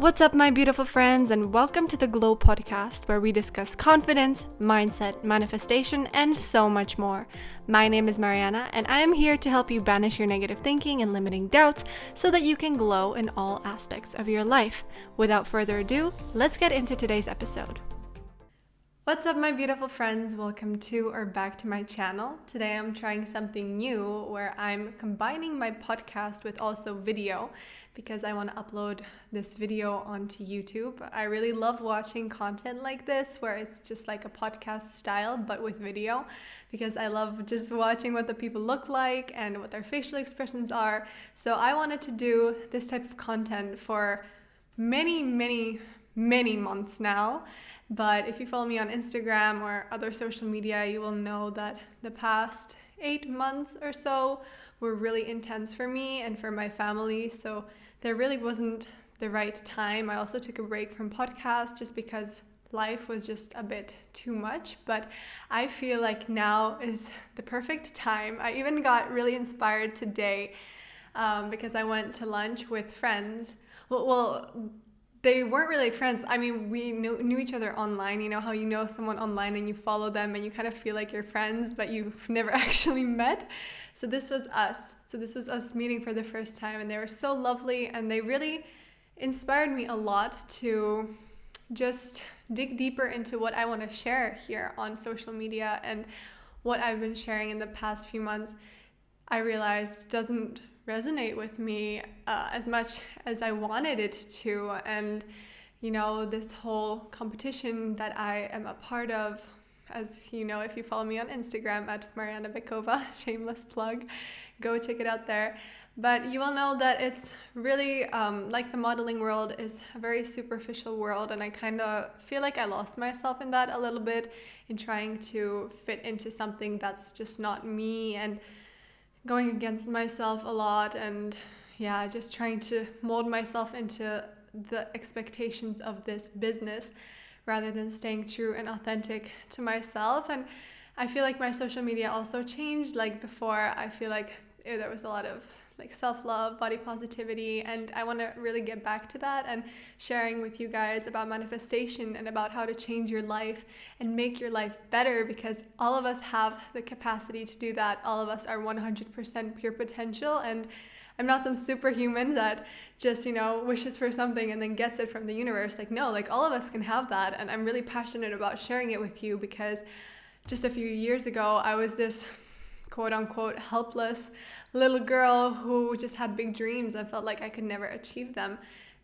What's up, my beautiful friends, and welcome to the Glow Podcast, where we discuss confidence, mindset, manifestation, and so much more. My name is Mariana, and I am here to help you banish your negative thinking and limiting doubts so that you can glow in all aspects of your life. Without further ado, let's get into today's episode. What's up, my beautiful friends? Welcome to or back to my channel. Today I'm trying something new where I'm combining my podcast with also video because I want to upload this video onto YouTube. I really love watching content like this where it's just like a podcast style but with video because I love just watching what the people look like and what their facial expressions are. So I wanted to do this type of content for many, many, many months now. But if you follow me on Instagram or other social media, you will know that the past eight months or so were really intense for me and for my family. So there really wasn't the right time. I also took a break from podcast just because life was just a bit too much. But I feel like now is the perfect time. I even got really inspired today um, because I went to lunch with friends. Well, well they weren't really friends. I mean, we knew, knew each other online. You know how you know someone online and you follow them and you kind of feel like you're friends, but you've never actually met. So this was us. So this was us meeting for the first time, and they were so lovely, and they really inspired me a lot to just dig deeper into what I want to share here on social media and what I've been sharing in the past few months. I realized doesn't resonate with me uh, as much as I wanted it to. And, you know, this whole competition that I am a part of, as you know, if you follow me on Instagram at Mariana Bekova, shameless plug, go check it out there. But you will know that it's really um, like the modeling world is a very superficial world, and I kind of feel like I lost myself in that a little bit in trying to fit into something that's just not me and going against myself a lot and yeah, just trying to mold myself into the expectations of this business rather than staying true and authentic to myself. And I feel like my social media also changed. Like before, I feel like eh, there was a lot of like self love, body positivity, and I want to really get back to that and sharing with you guys about manifestation and about how to change your life and make your life better because all of us have the capacity to do that. All of us are 100% pure potential, and I'm not some superhuman that just, you know, wishes for something and then gets it from the universe. Like, no, like all of us can have that, and I'm really passionate about sharing it with you because just a few years ago, I was this quote unquote helpless little girl who just had big dreams and felt like I could never achieve them.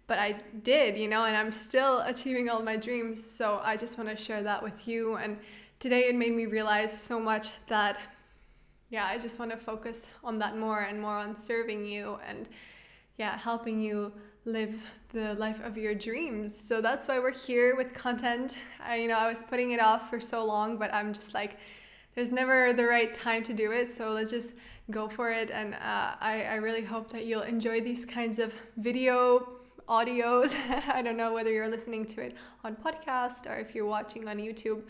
But I did, you know, and I'm still achieving all my dreams. So I just want to share that with you. And today it made me realize so much that, yeah, I just want to focus on that more and more on serving you and, yeah, helping you live the life of your dreams. So that's why we're here with content. I, you know, I was putting it off for so long, but I'm just like, there's never the right time to do it. So let's just go for it. And uh, I, I really hope that you'll enjoy these kinds of video audios. I don't know whether you're listening to it on podcast or if you're watching on YouTube.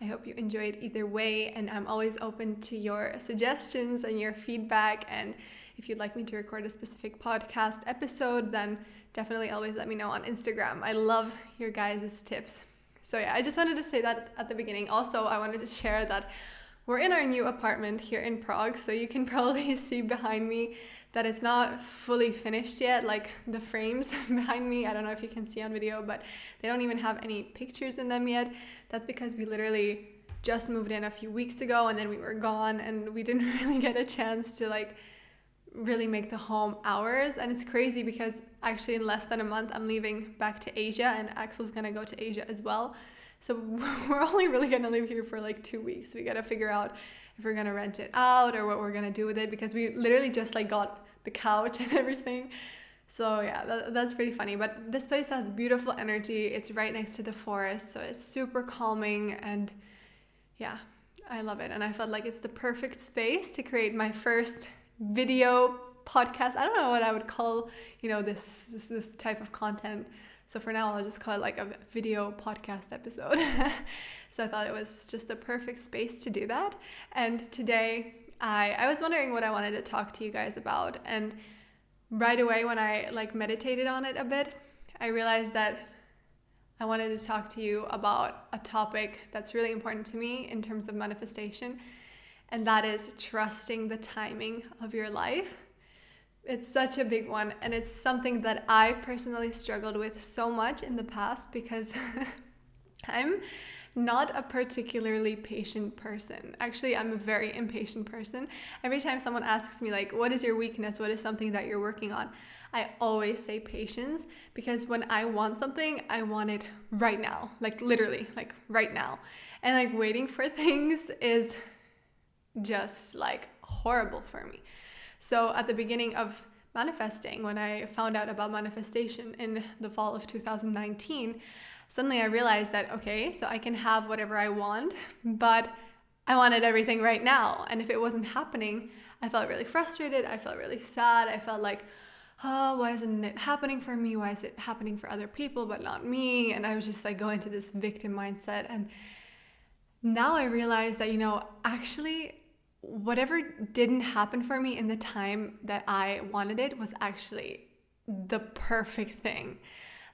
I hope you enjoy it either way, and I'm always open to your suggestions and your feedback. And if you'd like me to record a specific podcast episode, then definitely always let me know on Instagram. I love your guys' tips. So yeah, I just wanted to say that at the beginning. Also, I wanted to share that we're in our new apartment here in Prague, so you can probably see behind me that it's not fully finished yet, like the frames behind me. I don't know if you can see on video, but they don't even have any pictures in them yet. That's because we literally just moved in a few weeks ago and then we were gone and we didn't really get a chance to like really make the home ours. And it's crazy because actually, in less than a month, I'm leaving back to Asia, and Axel's gonna go to Asia as well. So we're only really gonna live here for like two weeks. We gotta figure out if we're gonna rent it out or what we're gonna do with it because we literally just like got the couch and everything. So yeah, that, that's pretty funny. But this place has beautiful energy. It's right next to the forest, so it's super calming and yeah, I love it. And I felt like it's the perfect space to create my first video podcast. I don't know what I would call, you know, this this, this type of content. So for now, I'll just call it like a video podcast episode. so I thought it was just the perfect space to do that. And today, I I was wondering what I wanted to talk to you guys about, and right away when I like meditated on it a bit, I realized that I wanted to talk to you about a topic that's really important to me in terms of manifestation, and that is trusting the timing of your life. It's such a big one, and it's something that I personally struggled with so much in the past because I'm not a particularly patient person. Actually, I'm a very impatient person. Every time someone asks me, like, what is your weakness? What is something that you're working on? I always say patience because when I want something, I want it right now, like literally, like right now. And like waiting for things is just like horrible for me. So at the beginning of manifesting, when I found out about manifestation in the fall of 2019, suddenly I realized that, okay, so I can have whatever I want, but I wanted everything right now. And if it wasn't happening, I felt really frustrated. I felt really sad. I felt like, oh, why isn't it happening for me? Why is it happening for other people but not me? And I was just like going to this victim mindset. And now I realize that, you know, actually, whatever didn't happen for me in the time that I wanted it was actually the perfect thing.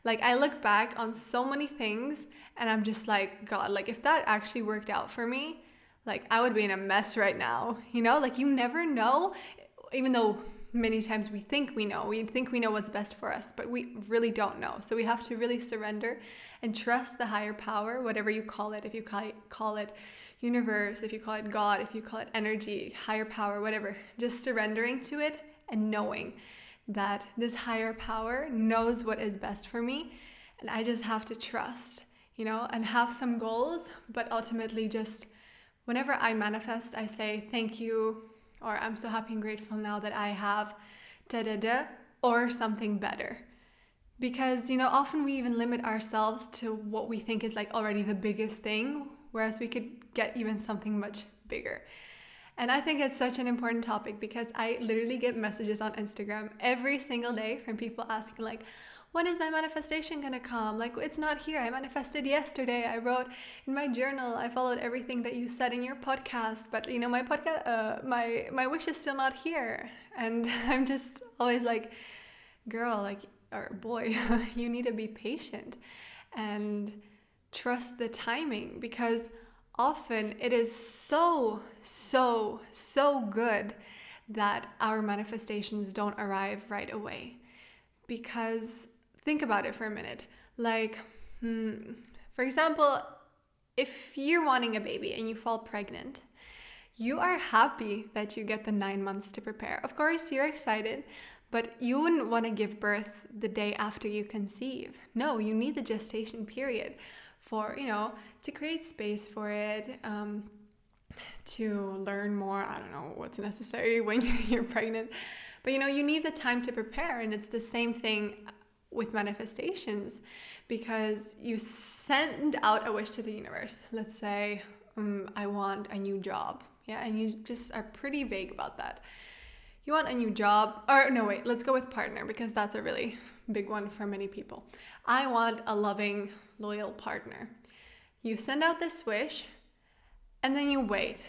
Like, I look back on so many things and I'm just like, God, like, if that actually worked out for me, like, I would be in a mess right now. You know, like, you never know, even though many times we think we know. We think we know what's best for us, but we really don't know. So we have to really surrender and trust the higher power, whatever you call it. If you call it, universe, if you call it God, if you call it energy, higher power, whatever, just surrendering to it and knowing that this higher power knows what is best for me. And I just have to trust, you know, and have some goals, but ultimately just whenever I manifest, I say, Thank you, or I'm so happy and grateful now that I have da da da, or something better. Because, you know, often we even limit ourselves to what we think is like already the biggest thing, whereas we could get even something much bigger. And I think it's such an important topic because I literally get messages on Instagram every single day from people asking, like, when is my manifestation gonna come? Like, it's not here. I manifested yesterday. I wrote in my journal. I followed everything that you said in your podcast, but you know, my podcast, uh, my my wish is still not here. And I'm just always like, girl, like, or boy, you need to be patient and trust the timing because often it is so, so, so good that our manifestations don't arrive right away because think about it for a minute. Like, hmm, for example, if you're wanting a baby and you fall pregnant, you are happy that you get the nine months to prepare. Of course, you're excited, but you wouldn't want to give birth the day after you conceive. No, you need the gestation period for, you know, to create space for it. Um, to learn more. I don't know what's necessary when you're pregnant, but you know, you need the time to prepare, and it's the same thing with manifestations because you send out a wish to the universe. Let's say, um, I want a new job. Yeah, and you just are pretty vague about that. You want a new job, or no, wait, let's go with partner because that's a really big one for many people. I want a loving, loyal partner. You send out this wish and then you wait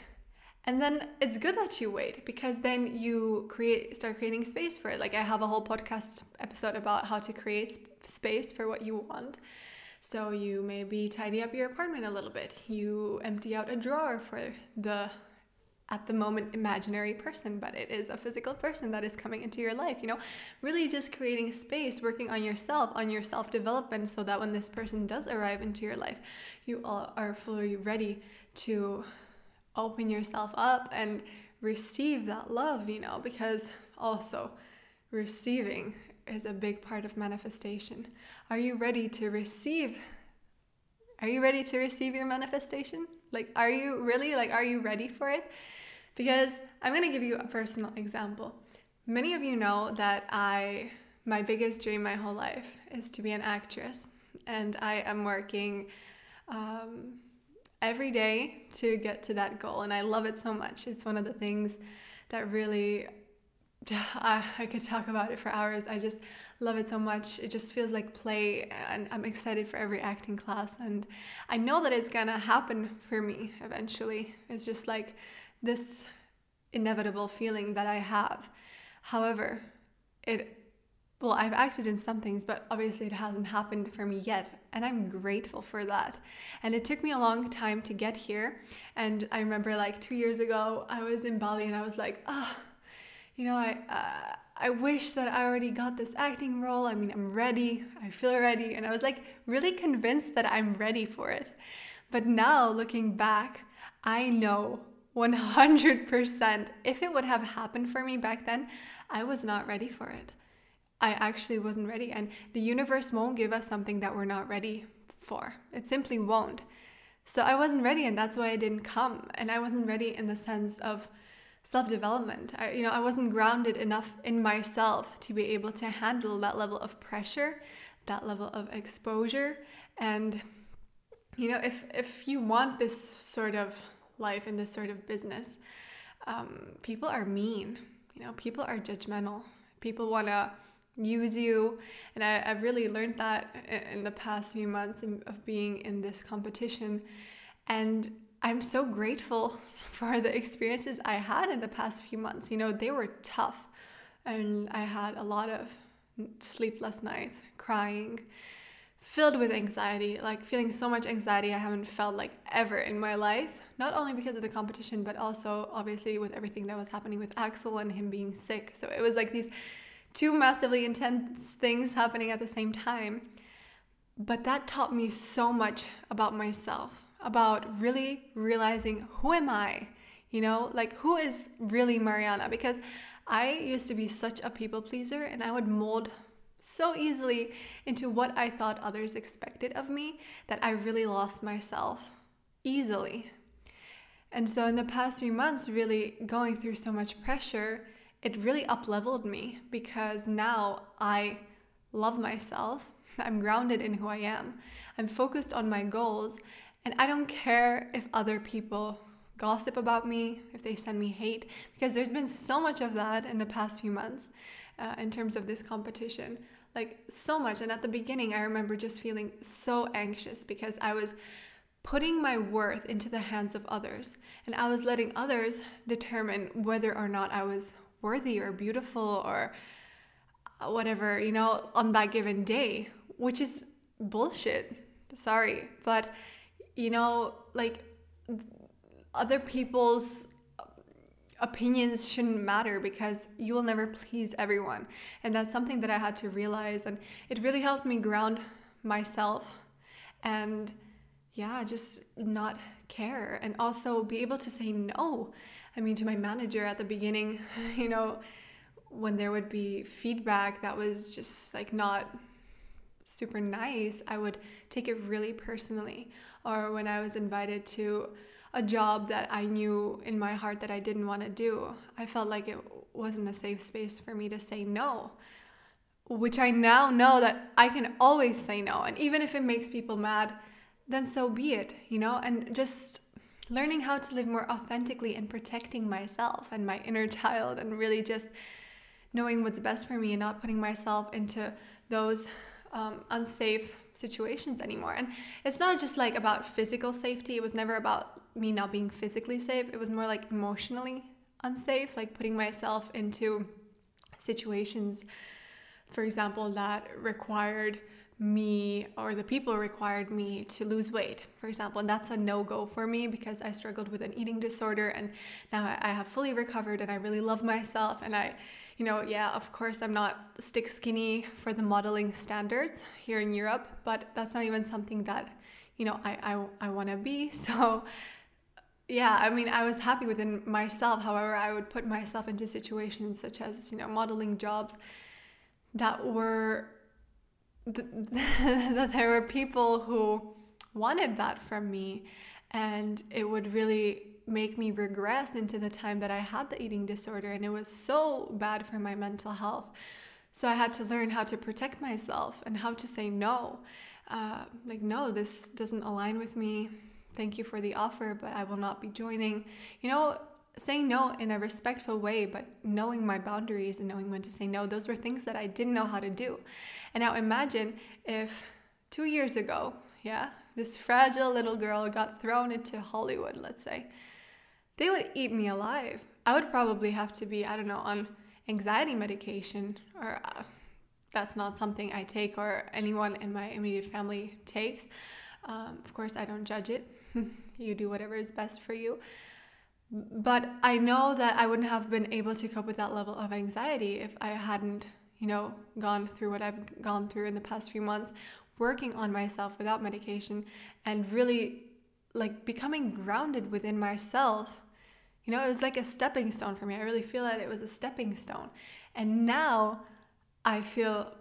and then it's good that you wait because then you create start creating space for it. Like i have a whole podcast episode about how to create space for what you want. So you maybe tidy up your apartment a little bit. You empty out a drawer for the at the moment imaginary person but it is a physical person that is coming into your life you know? Really just creating space working on yourself on your self development so that when this person does arrive into your life you all are fully ready to open yourself up and receive that love, you know, because also receiving is a big part of manifestation. Are you ready to receive? Are you ready to receive your manifestation? Like, are you really, like, are you ready for it? Because I'm gonna give you a personal example. Many of you know that I, my biggest dream my whole life is to be an actress, and I am working um, every day to get to that goal. And I love it so much. It's one of the things that really I, could talk about it for hours. I just love it so much. It just feels like play, and I'm excited for every acting class. And I know that it's gonna happen for me eventually. It's just like this inevitable feeling that I have. However, it well, I've acted in some things, but obviously it hasn't happened for me yet. And I'm grateful for that. And it took me a long time to get here. And I remember like two years ago, I was in Bali and I was like, ah, oh, you know, I, uh, I wish that I already got this acting role. I mean, I'm ready. I feel ready. And I was like really convinced that I'm ready for it. But now looking back, I know 100% if it would have happened for me back then, I was not ready for it. I actually wasn't ready. And the universe won't give us something that we're not ready for. It simply won't. So I wasn't ready, and that's why I didn't come. And I wasn't ready in the sense of self development. I, you know, I wasn't grounded enough in myself to be able to handle that level of pressure, that level of exposure. And, you know, if, if you want this sort of life and this sort of business, um, people are mean. You know, people are judgmental. People want to use you. And I, have really learned that in the past few months of being in this competition. And I'm so grateful for the experiences I had in the past few months. You know, they were tough. And I had a lot of sleepless nights, crying, filled with anxiety, like feeling so much anxiety I haven't felt like ever in my life. Not only because of the competition, but also obviously with everything that was happening with Axel and him being sick. So it was like these two massively intense things happening at the same time. But that taught me so much about myself, about really realizing who am I? You know, like who is really Mariana? Because I used to be such a people pleaser and I would mold so easily into what I thought others expected of me that I really lost myself easily. And so, in the past few months, really going through so much pressure, it really up leveled me because now I love myself. I'm grounded in who I am. I'm focused on my goals, and I don't care if other people gossip about me, if they send me hate, because there's been so much of that in the past few months uh, in terms of this competition. Like, so much. And at the beginning, I remember just feeling so anxious because I was putting my worth into the hands of others, and I was letting others determine whether or not I was worthy or beautiful or uh, whatever, you know, on that given day, which is bullshit. Sorry. But, you know, like other people's uh, opinions shouldn't matter because you will never please everyone. And that's something that I had to realize. And it really helped me ground myself and, yeah, just not care and also be able to say no. I mean, to my manager at the beginning, you know, when there would be feedback that was just like not super nice, I would take it really personally. Or when I was invited to a job that I knew in my heart that I didn't want to do, I felt like it wasn't a safe space for me to say no. Which I now know that I can always say no. And even if it makes people mad, then so be it, you know? And just learning how to live more authentically and protecting myself and my inner child and really just knowing what's best for me and not putting myself into those um, unsafe situations anymore. And it's not just like about physical safety, it was never about me not being physically safe, it was more like emotionally unsafe, like putting myself into situations, for example, that required me or the people required me to lose weight, for example. And that's a no go for me because I struggled with an eating disorder and now I have fully recovered and I really love myself. And I, you know, yeah, of course, I'm not stick skinny for the modeling standards here in Europe, but that's not even something that, you know, I, I, I want to be. So, yeah, I mean, I was happy within myself. However, I would put myself into situations such as, you know, modeling jobs that were that there were people who wanted that from me and it would really make me regress into the time that I had the eating disorder and it was so bad for my mental health. So I had to learn how to protect myself and how to say no. Uh, like, no, this doesn't align with me. Thank you for the offer, but I will not be joining. You know, saying no in a respectful way, but knowing my boundaries and knowing when to say no, those were things that I didn't know how to do. And now imagine if two years ago, yeah, this fragile little girl got thrown into Hollywood, let's say, they would eat me alive. I would probably have to be, I don't know, on anxiety medication or uh, that's not something I take or anyone in my immediate family takes. Um, of course, I don't judge it. you do whatever is best for you. But I know that I wouldn't have been able to cope with that level of anxiety if I hadn't, you know, gone through what I've gone through in the past few months, working on myself without medication and really like becoming grounded within myself. You know, it was like a stepping stone for me. I really feel that it was a stepping stone. And now I feel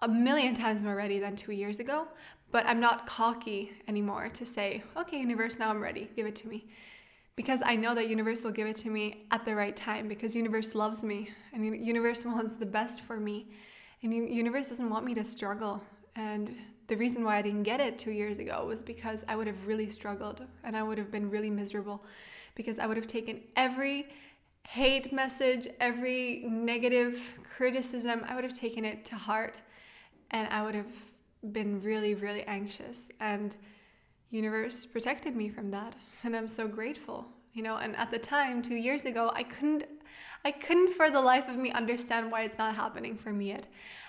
a million times more ready than two years ago, but I'm not cocky anymore to say, okay, universe, now I'm ready, give it to me. Because I know that universe will give it to me at the right time because universe loves me and universe wants the best for me. And universe doesn't want me to struggle. And the reason why I didn't get it two years ago was because I would have really struggled and I would have been really miserable because I would have taken every hate message, every negative criticism, I would have taken it to heart and I would have been really, really anxious. And universe protected me from that. And I'm so grateful. You know, and at the time, two years ago, I couldn't I couldn't for the life of me understand why it's not happening for me yet.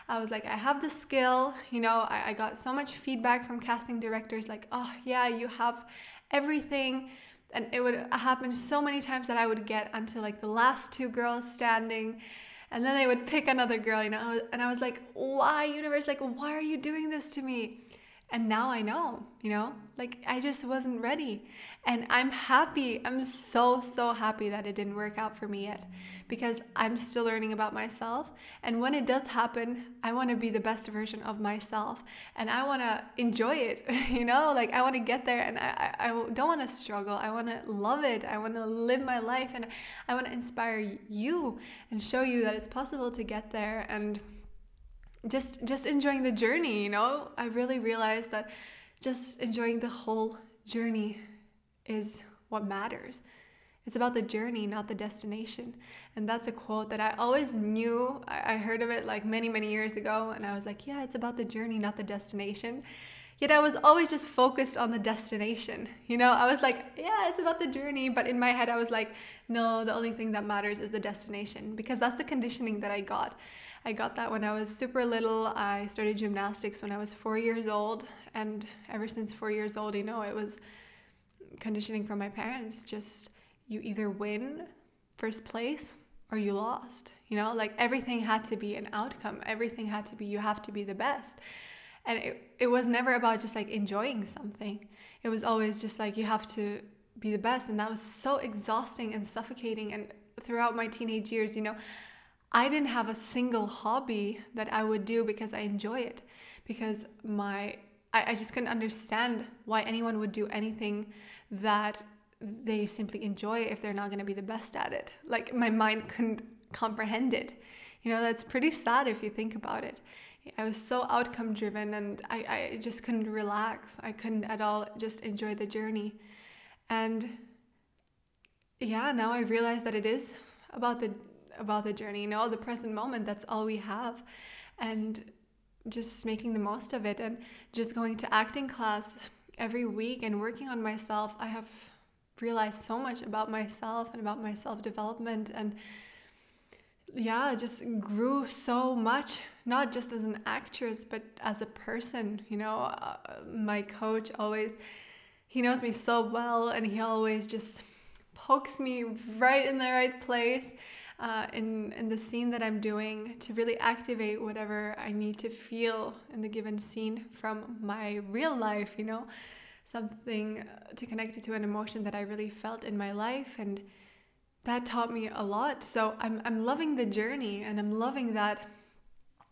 I was like, I have the skill, you know, I, I got so much feedback from casting directors, like, oh yeah, you have everything and it would happen so many times that I would get until like the last two girls standing and then they would pick another girl you know and I was like why universe like why are you doing this to me and now I know, you know, like I just wasn't ready. And I'm happy. I'm so, so happy that it didn't work out for me yet because I'm still learning about myself. And when it does happen, I want to be the best version of myself and I want to enjoy it, you know, like I want to get there and I, I, I don't want to struggle. I want to love it. I want to live my life and I want to inspire you and show you that it's possible to get there. And just just enjoying the journey you know? I really realized that just enjoying the whole journey is what matters. It's about the journey not the destination. And that's a quote that i always knew. I heard of it like many many years ago and i was like yeah it's about the journey not the destination yet i was always just focused on the destination you know i was like yeah it's about the journey but in my head i was like no the only thing that matters is the destination because that's the conditioning that i got I got that when I was super little. I started gymnastics when I was four years old, and ever since four years old, you know, it was conditioning from my parents. Just you either win first place or you lost. You know, like everything had to be an outcome. Everything had to be you have to be the best. And it, it was never about just like enjoying something. It was always just like you have to be the best. And that was so exhausting and suffocating. And throughout my teenage years, you know, I didn't have a single hobby that I would do because I enjoy it. Because my I, I just couldn't understand why anyone would do anything that they simply enjoy if they're not gonna be the best at it. Like my mind couldn't comprehend it. You know, that's pretty sad if you think about it. I was so outcome driven and I, I just couldn't relax. I couldn't at all just enjoy the journey. And yeah, now I realize that it is about the about the journey, you know, the present moment, that's all we have. And just making the most of it and just going to acting class every week and working on myself, I have realized so much about myself and about my self development. And yeah, just grew so much, not just as an actress, but as a person. You know, uh, my coach always, he knows me so well and he always just pokes me right in the right place uh, in, in the scene that I'm doing to really activate whatever I need to feel in the given scene from my real life, you know, something uh, to connect it to an emotion that I really felt in my life. And that taught me a lot. So I'm, I'm loving the journey and I'm loving that,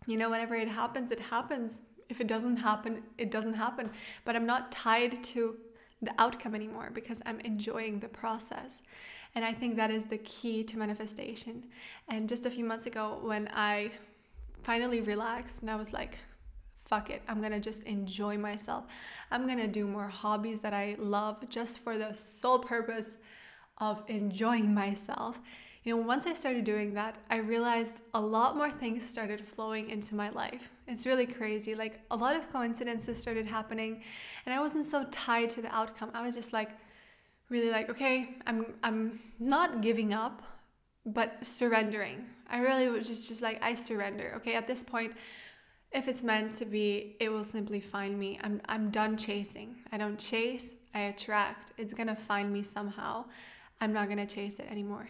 you know, whenever it happens, it happens. If it doesn't happen, it doesn't happen. But I'm not tied to the outcome anymore because I'm enjoying the process. And I think that is the key to manifestation. And just a few months ago, when I finally relaxed and I was like, fuck it, I'm gonna just enjoy myself. I'm gonna do more hobbies that I love just for the sole purpose of enjoying myself. You know, once I started doing that, I realized a lot more things started flowing into my life. It's really crazy. Like a lot of coincidences started happening, and I wasn't so tied to the outcome. I was just like, really like okay i'm i'm not giving up but surrendering. I really was just just like I surrender. Okay, at this point, if it's meant to be, it will simply find me. I'm I'm done chasing. I don't chase, I attract. It's going to find me somehow. I'm not going to chase it anymore.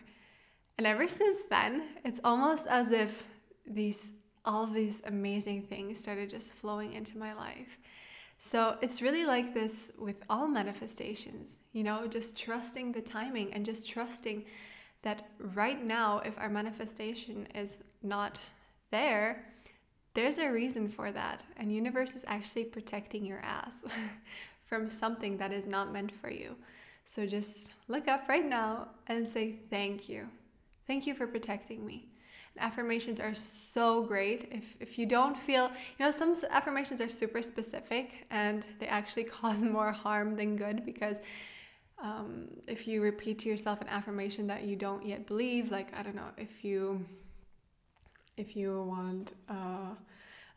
And ever since then, it's almost as if these all these amazing things started just flowing into my life. So it's really like this with all manifestations, you know, just trusting the timing and just trusting that right now, if our manifestation is not there, there's a reason for that. And universe is actually protecting your ass from something that is not meant for you. So just look up right now and say thank you. Thank you for protecting me. And affirmations are so great. If, if you don't feel, you know, some affirmations are super specific and they actually cause more harm than good because um, if you repeat to yourself an affirmation that you don't yet believe, like, I don't know, if you if you want uh,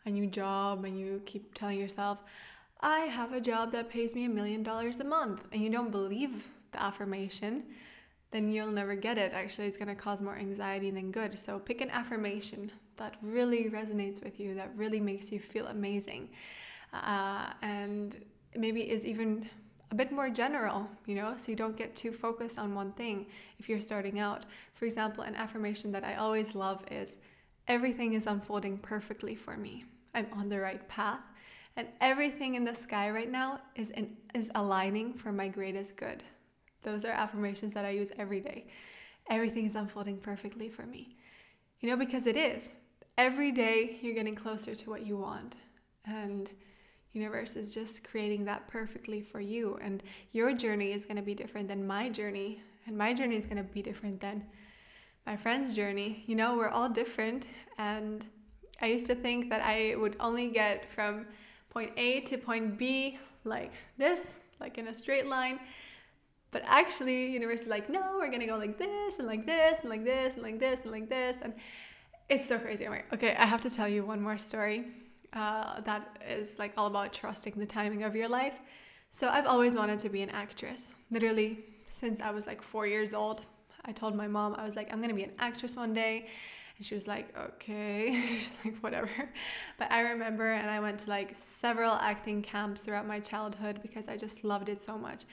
a new job and you keep telling yourself, I have a job that pays me a million dollars a month, and you don't believe the affirmation, then you'll never get it. Actually, it's going to cause more anxiety than good. So pick an affirmation that really resonates with you, that really makes you feel amazing, uh, and maybe is even a bit more general, you know, so you don't get too focused on one thing if you're starting out. For example, an affirmation that I always love is everything is unfolding perfectly for me. I'm on the right path and everything in the sky right now is in, is aligning for my greatest good. Those are affirmations that I use every day. Everything is unfolding perfectly for me. You know, because it is. Every day you're getting closer to what you want. And universe is just creating that perfectly for you and your journey is going to be different than my journey and my journey is going to be different than my friend's journey. You know, we're all different and I used to think that I would only get from point A to point B like this, like in a straight line. But actually, universe is like, no, we're gonna go like this and like this and like this and like this and like this. And it's so crazy. Okay, I have to tell you one more story uh, that is like all about trusting the timing of your life. So I've always wanted to be an actress. Literally, since I was like four years old, I told my mom, I was like, I'm gonna be an actress one day. And she was like, okay, like, whatever. But I remember, and I went to like several acting camps throughout my childhood because I just loved it so much.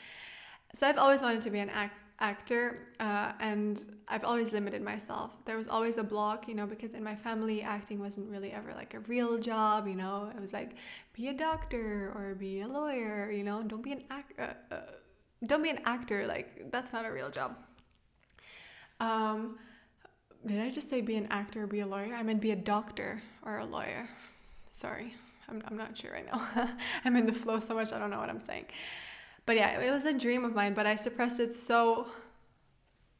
So I've always wanted to be an act- actor, uh, and I've always limited myself. There was always a block, you know, because in my family, acting wasn't really ever like a real job, you know. It was like, be a doctor or be a lawyer, you know, don't be an actor. Uh, uh, don't be an actor like that's not a real job um, did I just say be an actor or be a lawyer? I meant be a doctor or a lawyer. Sorry, I'm, I'm not sure right now. I'm in the flow so much, I don't know what I'm saying. But yeah, it was a dream of mine, but I suppressed it so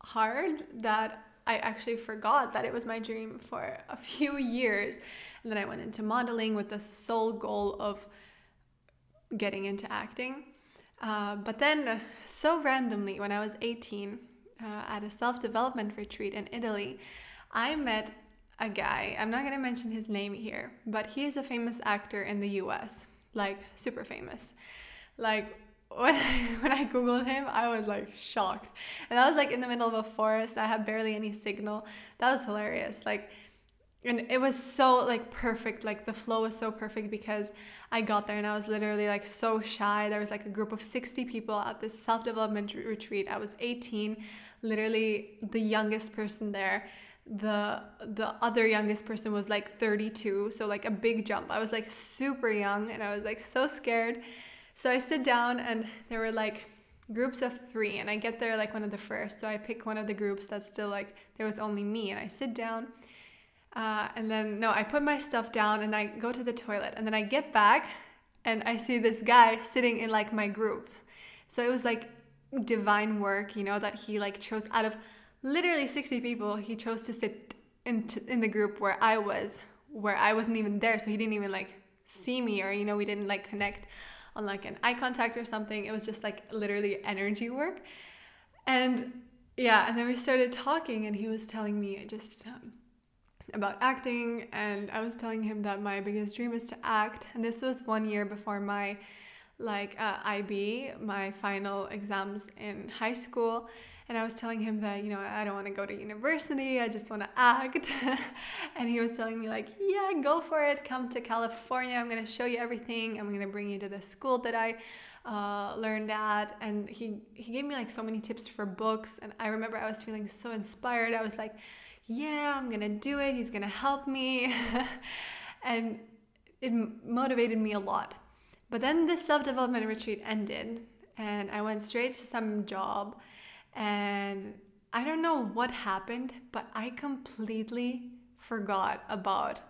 hard that I actually forgot that it was my dream for a few years. And then I went into modeling with the sole goal of getting into acting. Uh, but then, so randomly, when I was 18, uh, at a self development retreat in Italy, I met a guy. I'm not going to mention his name here, but he is a famous actor in the US, like super famous. Like when I, when I googled him, I was like shocked. And I was like in the middle of a forest. I had barely any signal. That was hilarious. Like and it was so like perfect like the flow was so perfect because i got there and i was literally like so shy there was like a group of 60 people at this self-development retreat i was 18 literally the youngest person there the the other youngest person was like 32 so like a big jump i was like super young and i was like so scared so i sit down and there were like groups of three and i get there like one of the first so i pick one of the groups that's still like there was only me and i sit down uh, and then, no, I put my stuff down and I go to the toilet. And then I get back and I see this guy sitting in like my group. So it was like divine work, you know, that he like chose out of literally 60 people, he chose to sit in, in the group where I was, where I wasn't even there. So he didn't even like see me or, you know, we didn't like connect on like an eye contact or something. It was just like literally energy work. And yeah, and then we started talking and he was telling me just. Um, about acting and I was telling him that my biggest dream is to act and this was one year before my like uh, IB my final exams in high school and I was telling him that, you know, I don't want to go to university, I just want to act. and he was telling me, like, yeah, go for it, come to California, I'm going to show you everything, I'm going to bring you to the school that I uh, learned at. And he, he gave me like so many tips for books. And I remember I was feeling so inspired. I was like, yeah, I'm going to do it, he's going to help me. and it motivated me a lot. But then the self development retreat ended, and I went straight to some job and I don't know what happened, but I completely forgot about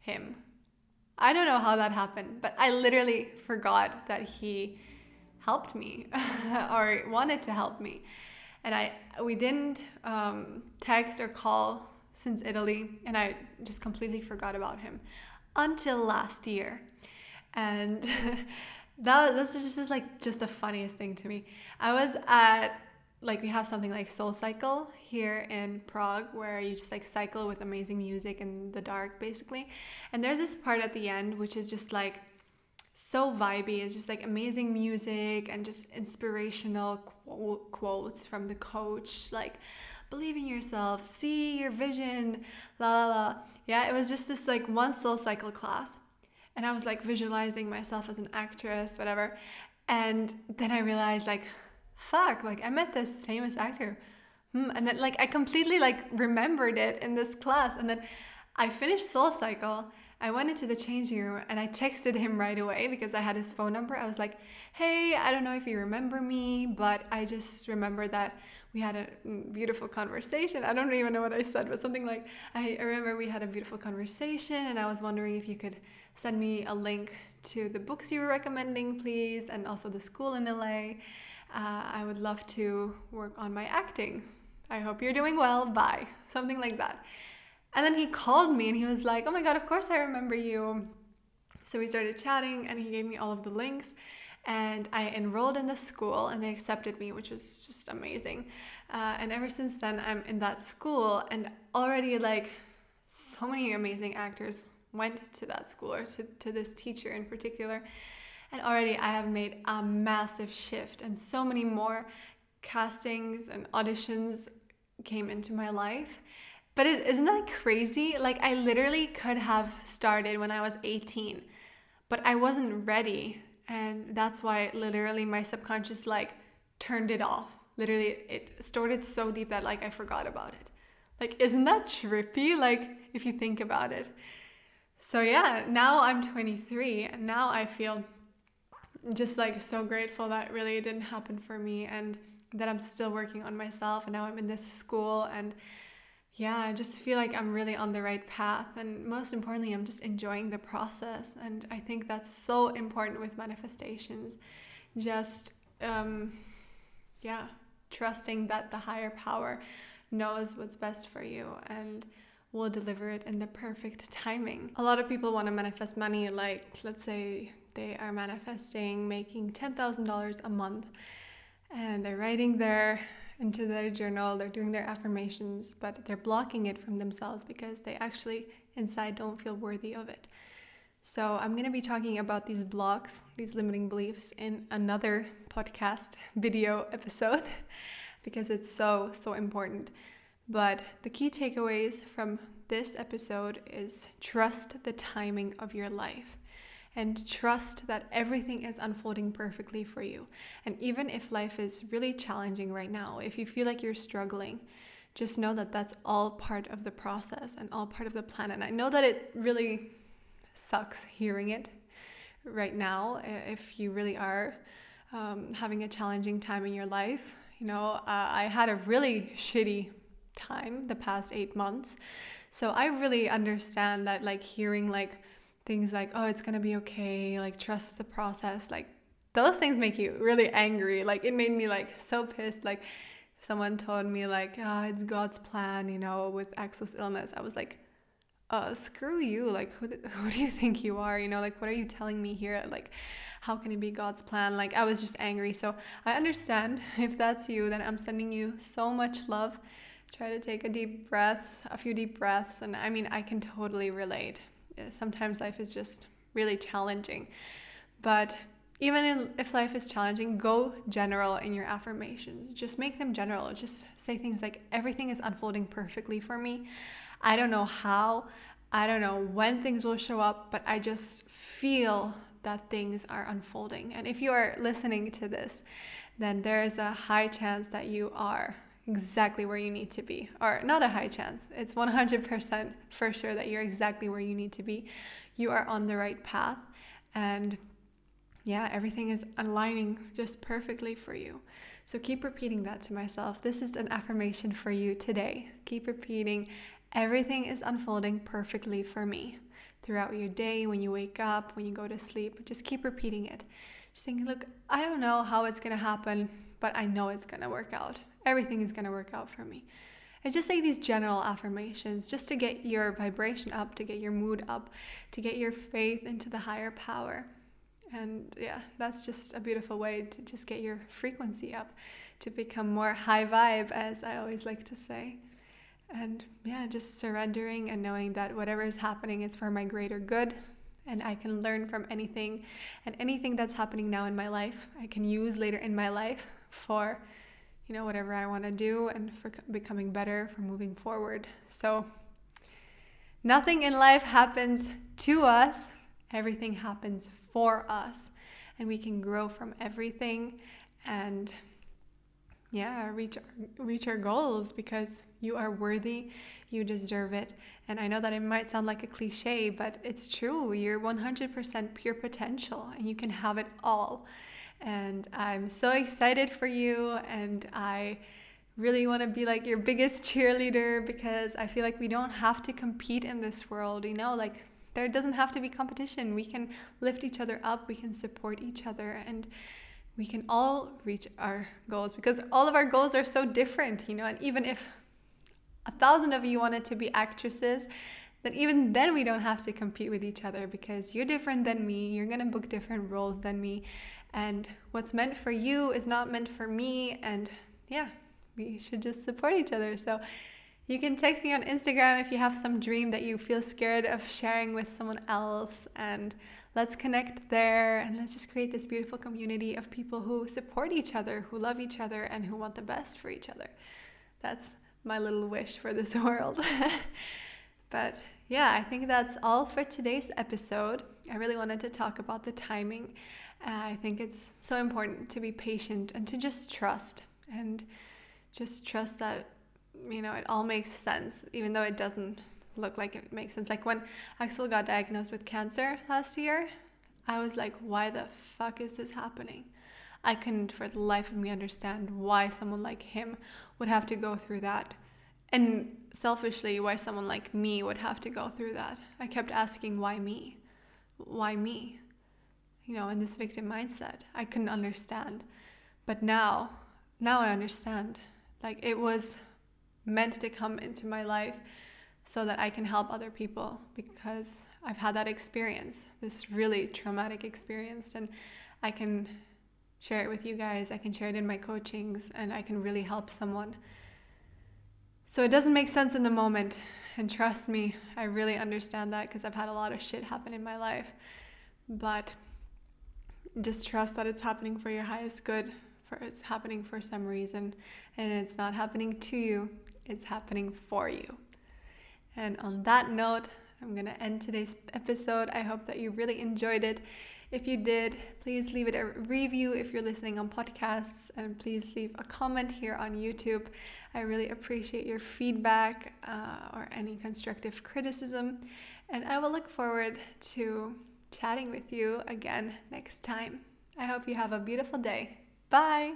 him. I don't know how that happened, but I literally forgot that he helped me or wanted to help me. And I we didn't um, text or call since Italy, and I just completely forgot about him until last year. And that that's just, just like just the funniest thing to me. I was at like we have something like Soul Cycle here in Prague where you just like cycle with amazing music in the dark basically. And there's this part at the end which is just like so vibey. It's just like amazing music and just inspirational qu- quotes from the coach like believe in yourself, see your vision, la la la. Yeah, it was just this like one Soul Cycle class. And I was like visualizing myself as an actress, whatever. And then I realized like fuck, like I met this famous actor. Hmm. And then like I completely like remembered it in this class. And then I finished Soul Cycle. I went into the changing room and I texted him right away because I had his phone number. I was like, hey, I don't know if you remember me, but I just remember that we had a beautiful conversation. I don't even know what I said, but something like, I remember we had a beautiful conversation and I was wondering if you could send me a link to the books you were recommending, please, and also the school in LA uh, I would love to work on my acting. I hope you're doing well. Bye. Something like that. And then he called me and he was like, Oh my God, of course I remember you. So we started chatting and he gave me all of the links. And I enrolled in the school and they accepted me, which was just amazing. Uh, and ever since then, I'm in that school and already like so many amazing actors went to that school or to, to this teacher in particular. And already I have made a massive shift, and so many more castings and auditions came into my life. But isn't that crazy? Like, I literally could have started when I was 18, but I wasn't ready. And that's why literally my subconscious, like, turned it off. Literally, it stored it so deep that, like, I forgot about it. Like, isn't that trippy? Like, if you think about it. So, yeah, now I'm 23, and now I feel just like so grateful that really didn't happen for me and that I'm still working on myself and now I'm in this school and yeah, I just feel like I'm really on the right path and most importantly, I'm just enjoying the process and I think that's so important with manifestations. Just um yeah, trusting that the higher power knows what's best for you and will deliver it in the perfect timing. A lot of people want to manifest money like let's say they are manifesting making $10,000 a month and they're writing their into their journal, they're doing their affirmations, but they're blocking it from themselves because they actually inside don't feel worthy of it. So, I'm going to be talking about these blocks, these limiting beliefs in another podcast video episode because it's so, so important. But the key takeaways from this episode is trust the timing of your life and trust that everything is unfolding perfectly for you. And even if life is really challenging right now, if you feel like you're struggling, just know that that's all part of the process and all part of the plan. And I know that it really sucks hearing it right now if you really are um, having a challenging time in your life. You know, uh, I had a really shitty time the past eight months. So I really understand that, like, hearing, like, things like, oh, it's gonna be okay, like trust the process, like those things make you really angry. Like it made me like so pissed. Like someone told me like, oh, it's God's plan, you know, with Axel's illness. I was like, uh, screw you. Like who, who do you think you are? You know, like what are you telling me here? Like how can it be God's plan? Like I was just angry. So I understand if that's you, then I'm sending you so much love. Try to take a deep breath, a few deep breaths, and I mean I can totally relate Uh, sometimes life is just really challenging. But even if life is challenging, go general in your affirmations. Just make them general. Just say things like, everything is unfolding perfectly for me. I don't know how, I don't know when things will show up, but I just feel that things are unfolding. And if you are listening to this, then there is a high chance that you are exactly where you need to be. Or not a high chance, it's 100% for sure that you're exactly where you need to be. You are on the right path. And yeah, everything is aligning just perfectly for you. So keep repeating that to myself. This is an affirmation for you today. Keep repeating, everything is unfolding perfectly for me. Throughout your day, when you wake up, when you go to sleep, just keep repeating it. Just saying, look, I don't know how it's to happen, but I know it's to work out. Everything is going to work out for me. And just say these general affirmations just to get your vibration up, to get your mood up, to get your faith into the higher power. And yeah, that's just a beautiful way to just get your frequency up, to become more high vibe, as I always like to say. And yeah, just surrendering and knowing that whatever is happening is for my greater good. And I can learn from anything and anything that's happening now in my life, I can use later in my life for, you know, whatever I want to do and for becoming better, for moving forward. So, nothing in life happens to us, everything happens for us. And we can grow from everything and yeah reach reach our goals because you are worthy you deserve it. And i know that it might sound like a cliche but it's true. You're 100% pure potential and you can have it all and i'm so excited for you and i really want to be like your biggest cheerleader because i feel like we don't have to compete in this world you know like there doesn't have to be competition. We can lift each other up, we can support each other, and we can all reach our goals because all of our goals are so different, you know. And even if a thousand of you wanted to be actresses, then even then we don't have to compete with each other because you're different than me, you're gonna book different roles than me, and what's meant for you is not meant for me, and yeah, we should just support each other. So you can text me on Instagram if you have some dream that you feel scared of sharing with someone else, and let's connect there and let's just create this beautiful community of people who support each other, who love each other, and who want the best for each other. That's my little wish for this world. but yeah, I think that's all for today's episode. I really wanted to talk about the timing. Uh, I think it's so important to be patient and to just trust and just trust that you know, it all makes sense, even though it doesn't look like it makes sense. Like when Axel got diagnosed with cancer last year, I was like, why the fuck is this happening? I couldn't for the life of me understand why someone like him would have to go through that. And selfishly, why someone like me would have to go through that. I kept asking, why me? Why me? You know, in this victim mindset, I couldn't understand. But now, now I understand. Like it was meant to come into my life so that I can help other people because I've had that experience, this really traumatic experience, and I can share it with you guys. I can share it in my coachings and I can really help someone. So it doesn't make sense in the moment. And trust me, I really understand that because I've had a lot of shit happen in my life. But just trust that it's happening for your highest good, for it's happening for some reason, and it's not happening to you it's happening for you. And on that note, I'm going to end today's episode. I hope that you really enjoyed it. If you did, please leave it a review if you're listening on podcasts, and please leave a comment here on YouTube. I really appreciate your feedback uh, or any constructive criticism, and I will look forward to chatting with you again next time. I hope you have a beautiful day. Bye!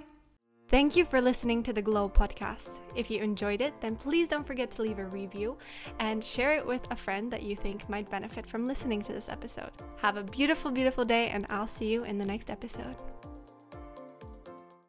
Thank you for listening to the Glow podcast. If you enjoyed it, then please don't forget to leave a review and share it with a friend that you think might benefit from listening to this episode. Have a beautiful, beautiful day, and I'll see you in the next episode.